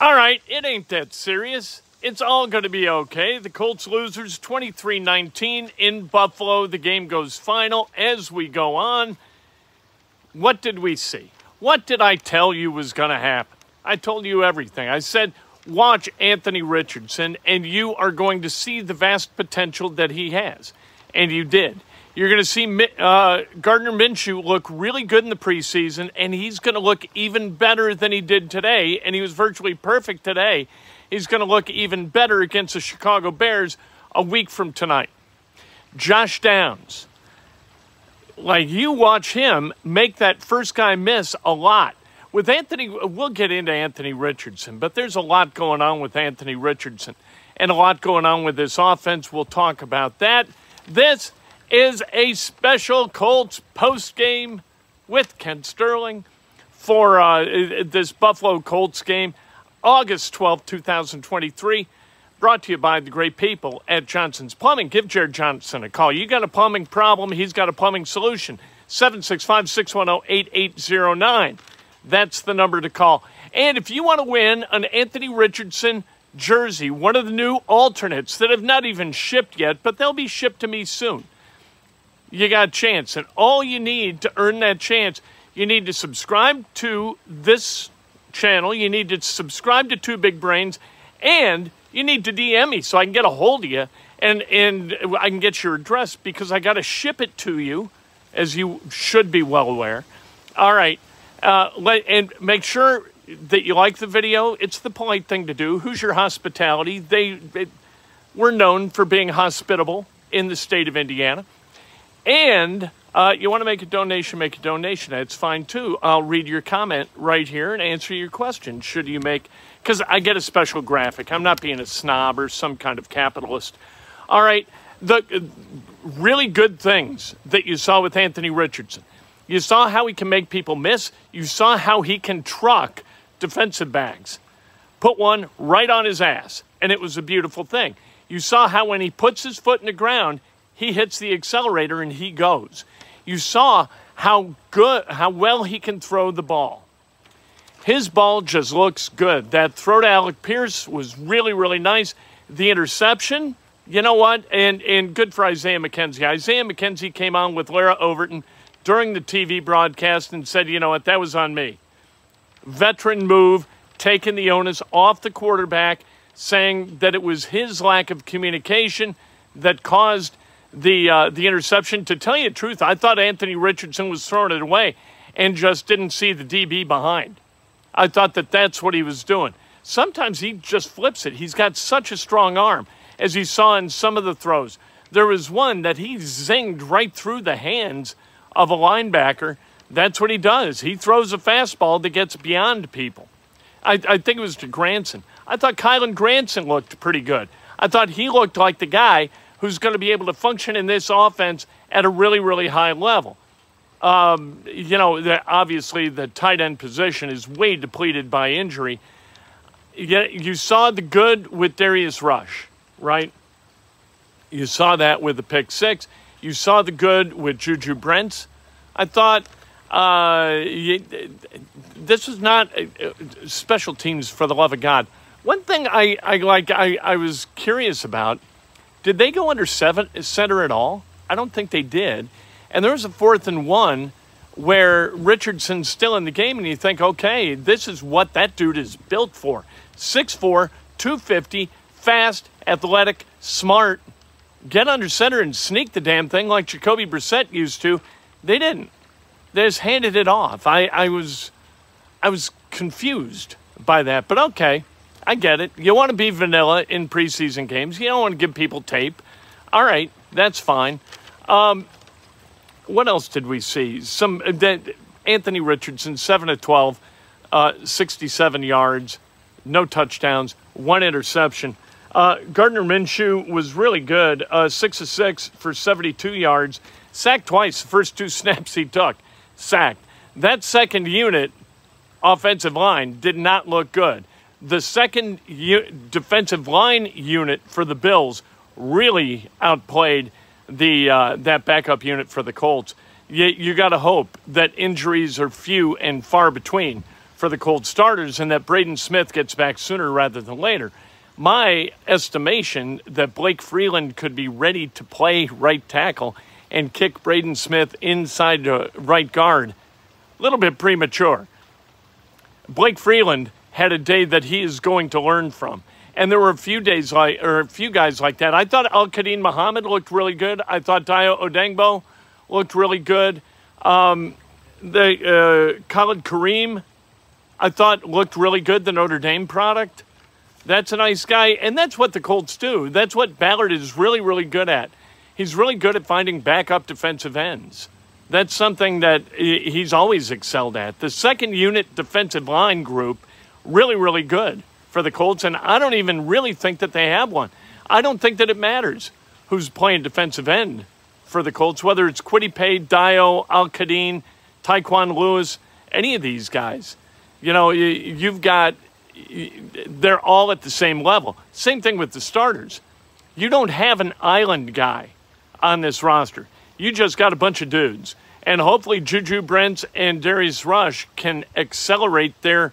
All right, it ain't that serious. It's all going to be okay. The Colts losers 23 19 in Buffalo. The game goes final as we go on. What did we see? What did I tell you was going to happen? I told you everything. I said, watch Anthony Richardson, and you are going to see the vast potential that he has. And you did. You're going to see uh, Gardner Minshew look really good in the preseason, and he's going to look even better than he did today. And he was virtually perfect today. He's going to look even better against the Chicago Bears a week from tonight. Josh Downs, like you watch him make that first guy miss a lot. With Anthony, we'll get into Anthony Richardson, but there's a lot going on with Anthony Richardson and a lot going on with this offense. We'll talk about that. This is a special Colts post game with Kent Sterling for uh, this Buffalo Colts game, August 12, 2023. Brought to you by the great people at Johnson's Plumbing. Give Jared Johnson a call. You got a plumbing problem, he's got a plumbing solution. 765 610 8809. That's the number to call. And if you want to win an Anthony Richardson jersey, one of the new alternates that have not even shipped yet, but they'll be shipped to me soon you got a chance. And all you need to earn that chance, you need to subscribe to this channel, you need to subscribe to Two Big Brains, and you need to DM me so I can get a hold of you and, and I can get your address because I got to ship it to you, as you should be well aware. All right. Uh, let, and make sure that you like the video. It's the polite thing to do. Who's your hospitality? They, they we're known for being hospitable in the state of Indiana. And uh, you want to make a donation, make a donation. It's fine too. I'll read your comment right here and answer your question. Should you make, because I get a special graphic. I'm not being a snob or some kind of capitalist. All right. The uh, really good things that you saw with Anthony Richardson. You saw how he can make people miss. You saw how he can truck defensive backs. Put one right on his ass. And it was a beautiful thing. You saw how when he puts his foot in the ground, he hits the accelerator and he goes. You saw how good, how well he can throw the ball. His ball just looks good. That throw to Alec Pierce was really, really nice. The interception, you know what? And and good for Isaiah McKenzie. Isaiah McKenzie came on with Larra Overton during the TV broadcast and said, you know what, that was on me. Veteran move, taking the onus off the quarterback, saying that it was his lack of communication that caused the uh, the interception. To tell you the truth, I thought Anthony Richardson was throwing it away and just didn't see the DB behind. I thought that that's what he was doing. Sometimes he just flips it. He's got such a strong arm, as you saw in some of the throws. There was one that he zinged right through the hands of a linebacker. That's what he does. He throws a fastball that gets beyond people. I, I think it was to Granson. I thought Kylen Granson looked pretty good. I thought he looked like the guy who's going to be able to function in this offense at a really, really high level. Um, you know, the, obviously the tight end position is way depleted by injury. You, you saw the good with Darius Rush, right? You saw that with the pick six. You saw the good with Juju Brents. I thought uh, you, this was not uh, special teams for the love of God. One thing I, I like I, I was curious about did they go under seven center at all? I don't think they did. And there was a fourth and one where Richardson's still in the game, and you think, okay, this is what that dude is built for 6'4, 250, fast, athletic, smart. Get under center and sneak the damn thing like Jacoby Brissett used to. They didn't. They just handed it off. I, I was I was confused by that, but okay. I get it. You want to be vanilla in preseason games. You don't want to give people tape. All right, that's fine. Um, what else did we see? Some uh, that Anthony Richardson, seven of 12, uh, 67 yards, no touchdowns, one interception. Uh, Gardner Minshew was really good, uh, six of six for 72 yards, sacked twice. The first two snaps he took, sacked. That second unit, offensive line, did not look good. The second u- defensive line unit for the Bills really outplayed the uh, that backup unit for the Colts. You, you got to hope that injuries are few and far between for the Colts starters, and that Braden Smith gets back sooner rather than later. My estimation that Blake Freeland could be ready to play right tackle and kick Braden Smith inside to right guard, a little bit premature. Blake Freeland had a day that he is going to learn from. And there were a few days like, or a few guys like that. I thought Al-Quadin Muhammad looked really good. I thought Dayo Odeyingbo looked really good. Um, the uh, Khalid Kareem, I thought looked really good. The Notre Dame product, that's a nice guy, and that's what the Colts do. That's what Ballard is really, really good at. He's really good at finding backup defensive ends. That's something that he's always excelled at. The second unit defensive line group, really, really good for the Colts, and I don't even really think that they have one. I don't think that it matters who's playing defensive end for the Colts, whether it's Kwity Paye, Dayo, Al-Quadin, Tyquan Lewis, any of these guys. You know, you've got, they're all at the same level. Same thing with the starters. You don't have an island guy on this roster. You just got a bunch of dudes. And hopefully, Juju Brents and Darius Rush can accelerate their,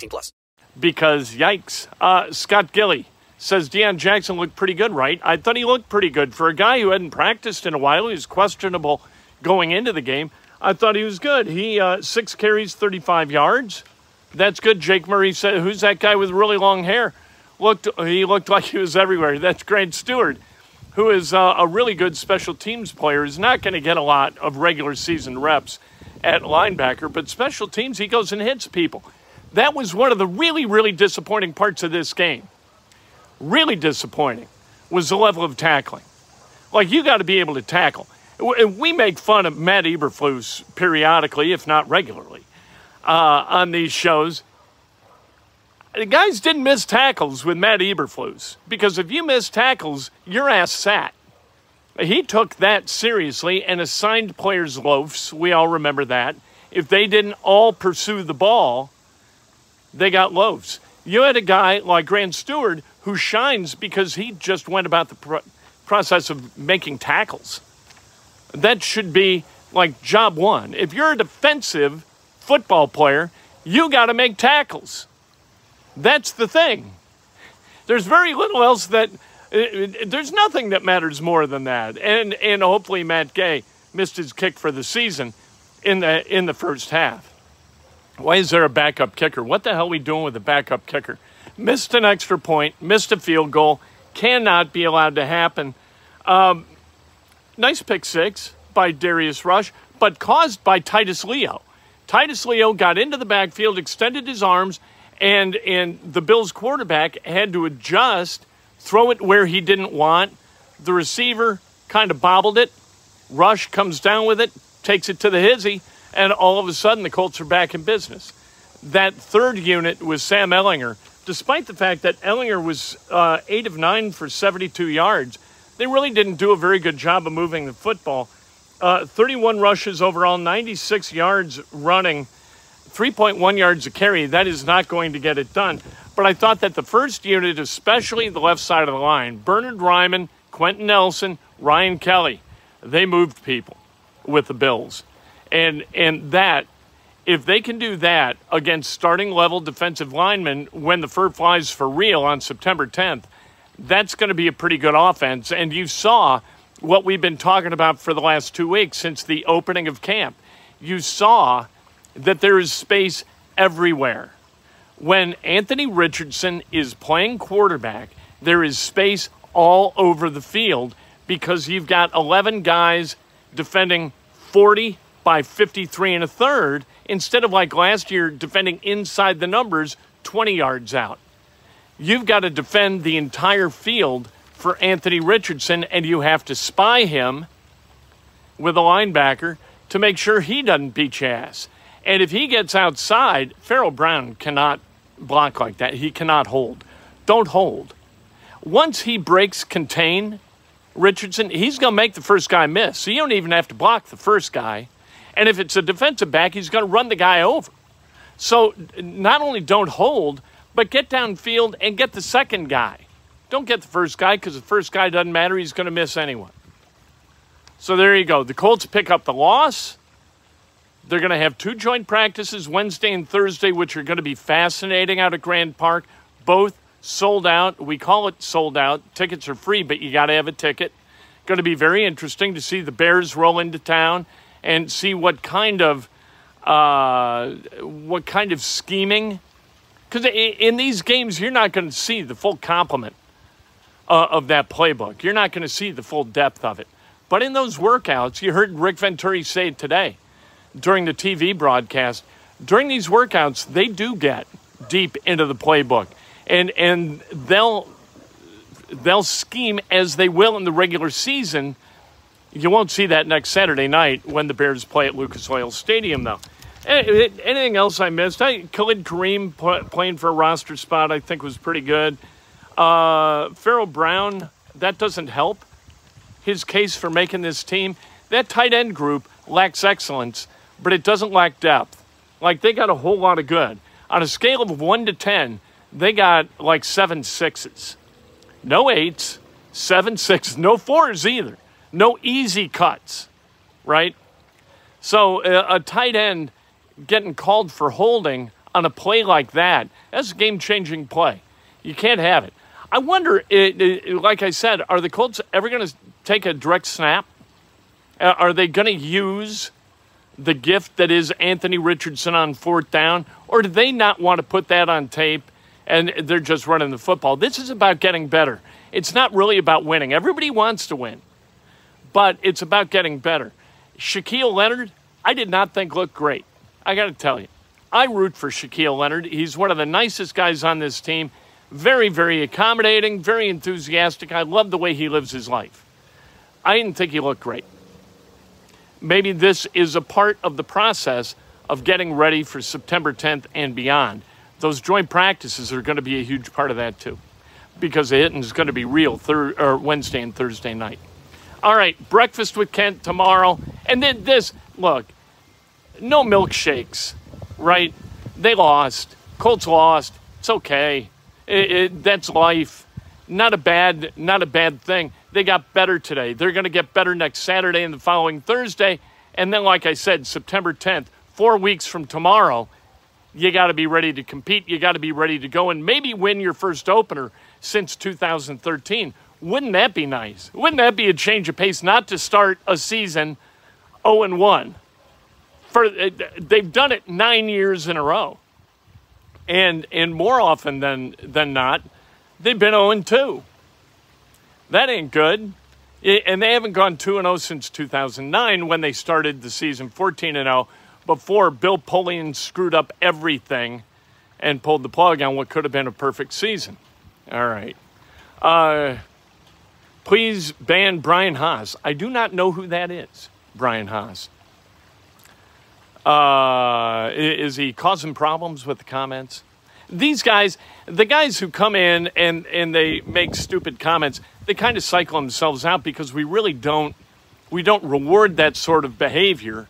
18 plus. Because, yikes. Uh, Scott Gilly says Deon Jackson looked pretty good, right? I thought he looked pretty good. For a guy who hadn't practiced in a while, he was questionable going into the game. I thought he was good. He, uh, six carries, 35 yards. That's good. Jake Murray said, who's that guy with really long hair? Looked, he looked like he was everywhere. That's Grant Stuard, who is uh, a really good special teams player. Is not going to get a lot of regular season reps at linebacker, but special teams, he goes and hits people. That was one of the really, really disappointing parts of this game. Really disappointing was the level of tackling. Like, you got to be able to tackle. We make fun of Matt Eberflus periodically, if not regularly, uh, on these shows. The guys didn't miss tackles with Matt Eberflus because if you miss tackles, your ass sat. He took that seriously and assigned players loafs. We all remember that. If they didn't all pursue the ball, they got loaves. You had a guy like Grant Stuard who shines because he just went about the pro- process of making tackles. That should be like job one. If you're a defensive football player, you got to make tackles. That's the thing. There's very little else that uh, there's nothing that matters more than that. And and hopefully Matt Gay missed his kick for the season in the in the first half. Why is there a backup kicker? What the hell are we doing with a backup kicker? Missed an extra point, missed a field goal, cannot be allowed to happen. Um, nice pick six by Darius Rush, but caused by Titus Leo. Titus Leo got into the backfield, extended his arms, and and the Bills quarterback had to adjust, throw it where he didn't want. The receiver kind of bobbled it. Rush comes down with it, takes it to the hizzy, and all of a sudden the Colts are back in business. That third unit was Sam Ehlinger. Despite the fact that Ehlinger was uh, eight of nine for 72 yards, they really didn't do a very good job of moving the football. Uh, 31 rushes overall, 96 yards running, 3.1 yards a carry. That is not going to get it done. But I thought that the first unit, especially the left side of the line, Bernard Raimann, Quenton Nelson, Ryan Kelly, they moved people with the Bills. And and that if they can do that against starting level defensive linemen when the fur flies for real on September 10th, that's going to be a pretty good offense. And you saw what we've been talking about for the last two weeks since the opening of camp. You saw that there is space everywhere. When Anthony Richardson is playing quarterback, there is space all over the field because you've got 11 guys defending 40 by 53 and a third instead of like last year defending inside the numbers 20 yards out. You've got to defend the entire field for Anthony Richardson, and you have to spy him with a linebacker to make sure he doesn't beat ass. And if he gets outside, Pharaoh Brown cannot block like that. He cannot hold. Don't hold. Once he breaks contain Richardson, he's going to make the first guy miss. So you don't even have to block the first guy. And if it's a defensive back, he's going to run the guy over. So not only don't hold, but get downfield and get the second guy. Don't get the first guy because the first guy doesn't matter. He's going to miss anyone. So there you go. The Colts pick up the loss. They're going to have two joint practices Wednesday and Thursday, which are going to be fascinating out at Grand Park. Both sold out. We call it sold out. Tickets are free, but you got to have a ticket. Going to be very interesting to see the Bears roll into town and see what kind of uh, what kind of scheming. Because in these games, you're not going to see the full complement uh, of that playbook. You're not going to see the full depth of it. But in those workouts, you heard Rick Venturi say today during the TV broadcast. During these workouts, they do get deep into the playbook, and and they'll they'll scheme as they will in the regular season. You won't see that next Saturday night when the Bears play at Lucas Oil Stadium, though. Anything else I missed? I, Khalid Kareem playing for a roster spot, I think, was pretty good. Uh, Pharaoh Brown, that doesn't help his case for making this team. That tight end group lacks excellence, but it doesn't lack depth. Like they got a whole lot of good. On a scale of one to 10, they got like seven sixes. No eights, seven sixes, no fours either. No easy cuts, right? So uh, a tight end getting called for holding on a play like that, that's a game changing play. You can't have it. I wonder, it, it, like I said, are the Colts ever going to take a direct snap? Uh, are they going to use the gift that is Anthony Richardson on fourth down, or do they not want to put that on tape and they're just running the football? This is about getting better. It's not really about winning. Everybody wants to win, but it's about getting better. Shaquille Leonard, I did not think looked great. I got to tell you, I root for Shaquille Leonard. He's one of the nicest guys on this team. Very, very accommodating, very enthusiastic. I love the way he lives his life. I didn't think he looked great. Maybe this is a part of the process of getting ready for September 10th and beyond. Those joint practices are going to be a huge part of that too, because the hitting is going to be real thir- Wednesday and Thursday night. All right, breakfast with Kent tomorrow, and then this. Look, no milkshakes, right? They lost. Colts lost. It's okay. It, it, that's life. not a bad not a bad thing. They got better today. They're going to get better next Saturday and the following Thursday, and then like I said, September 10th, 4 weeks from tomorrow, you got to be ready to compete. You got to be ready to go and maybe win your first opener since 2013. Wouldn't that be nice? Wouldn't that be a change of pace not to start a season 0 and 1? For uh, they've done it 9 years in a row. And and more often than than not, they've been 0 and 2. That ain't good. And they haven't gone 2 and 0 since 2009 when they started the season 14 and 0 before Bill Polian screwed up everything and pulled the plug on what could have been a perfect season. All right. Uh, please ban Brian Haas. I do not know who that is, Brian Haas. Uh, is he causing problems with the comments? These guys, the guys who come in and, and they make stupid comments, they kind of cycle themselves out because we really don't we don't reward that sort of behavior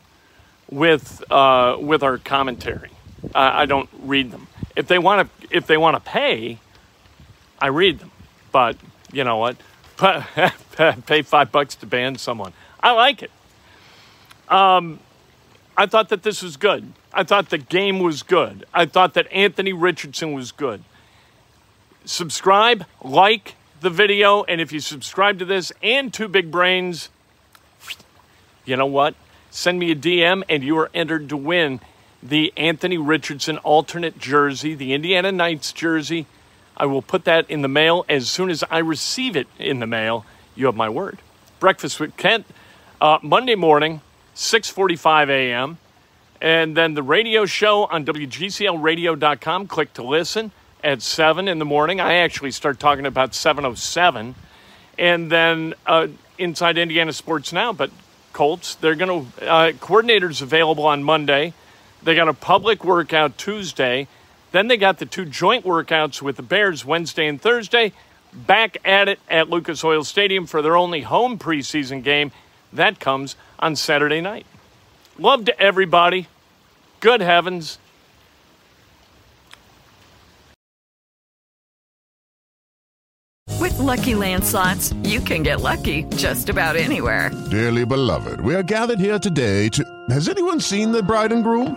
with uh, with our commentary. I, I don't read them. If they want to if they want to pay, I read them. But you know what? pay five bucks to ban someone. I like it. Um, I thought that this was good. I thought the game was good. I thought that Anthony Richardson was good. Subscribe, like the video, and if you subscribe to this and Two Big Brains, you know what? Send me a DM, and you are entered to win the Anthony Richardson alternate jersey, the Indiana Knights jersey. I will put that in the mail as soon as I receive it in the mail. You have my word. Breakfast with Kent, uh, Monday morning, 6:45 a.m. And then the radio show on WGCLradio.com. Click to listen at 7 in the morning. I actually start talking about 7.07. And then uh, Inside Indiana Sports Now. But Colts, they're going to, uh, coordinators available on Monday. They got a public workout Tuesday. Then they got the two joint workouts with the Bears Wednesday and Thursday. Back at it at Lucas Oil Stadium for their only home preseason game. That comes on Saturday night. Love to everybody. Good heavens. With lucky landslots, you can get lucky just about anywhere. Dearly beloved, we are gathered here today to. Has anyone seen the bride and groom?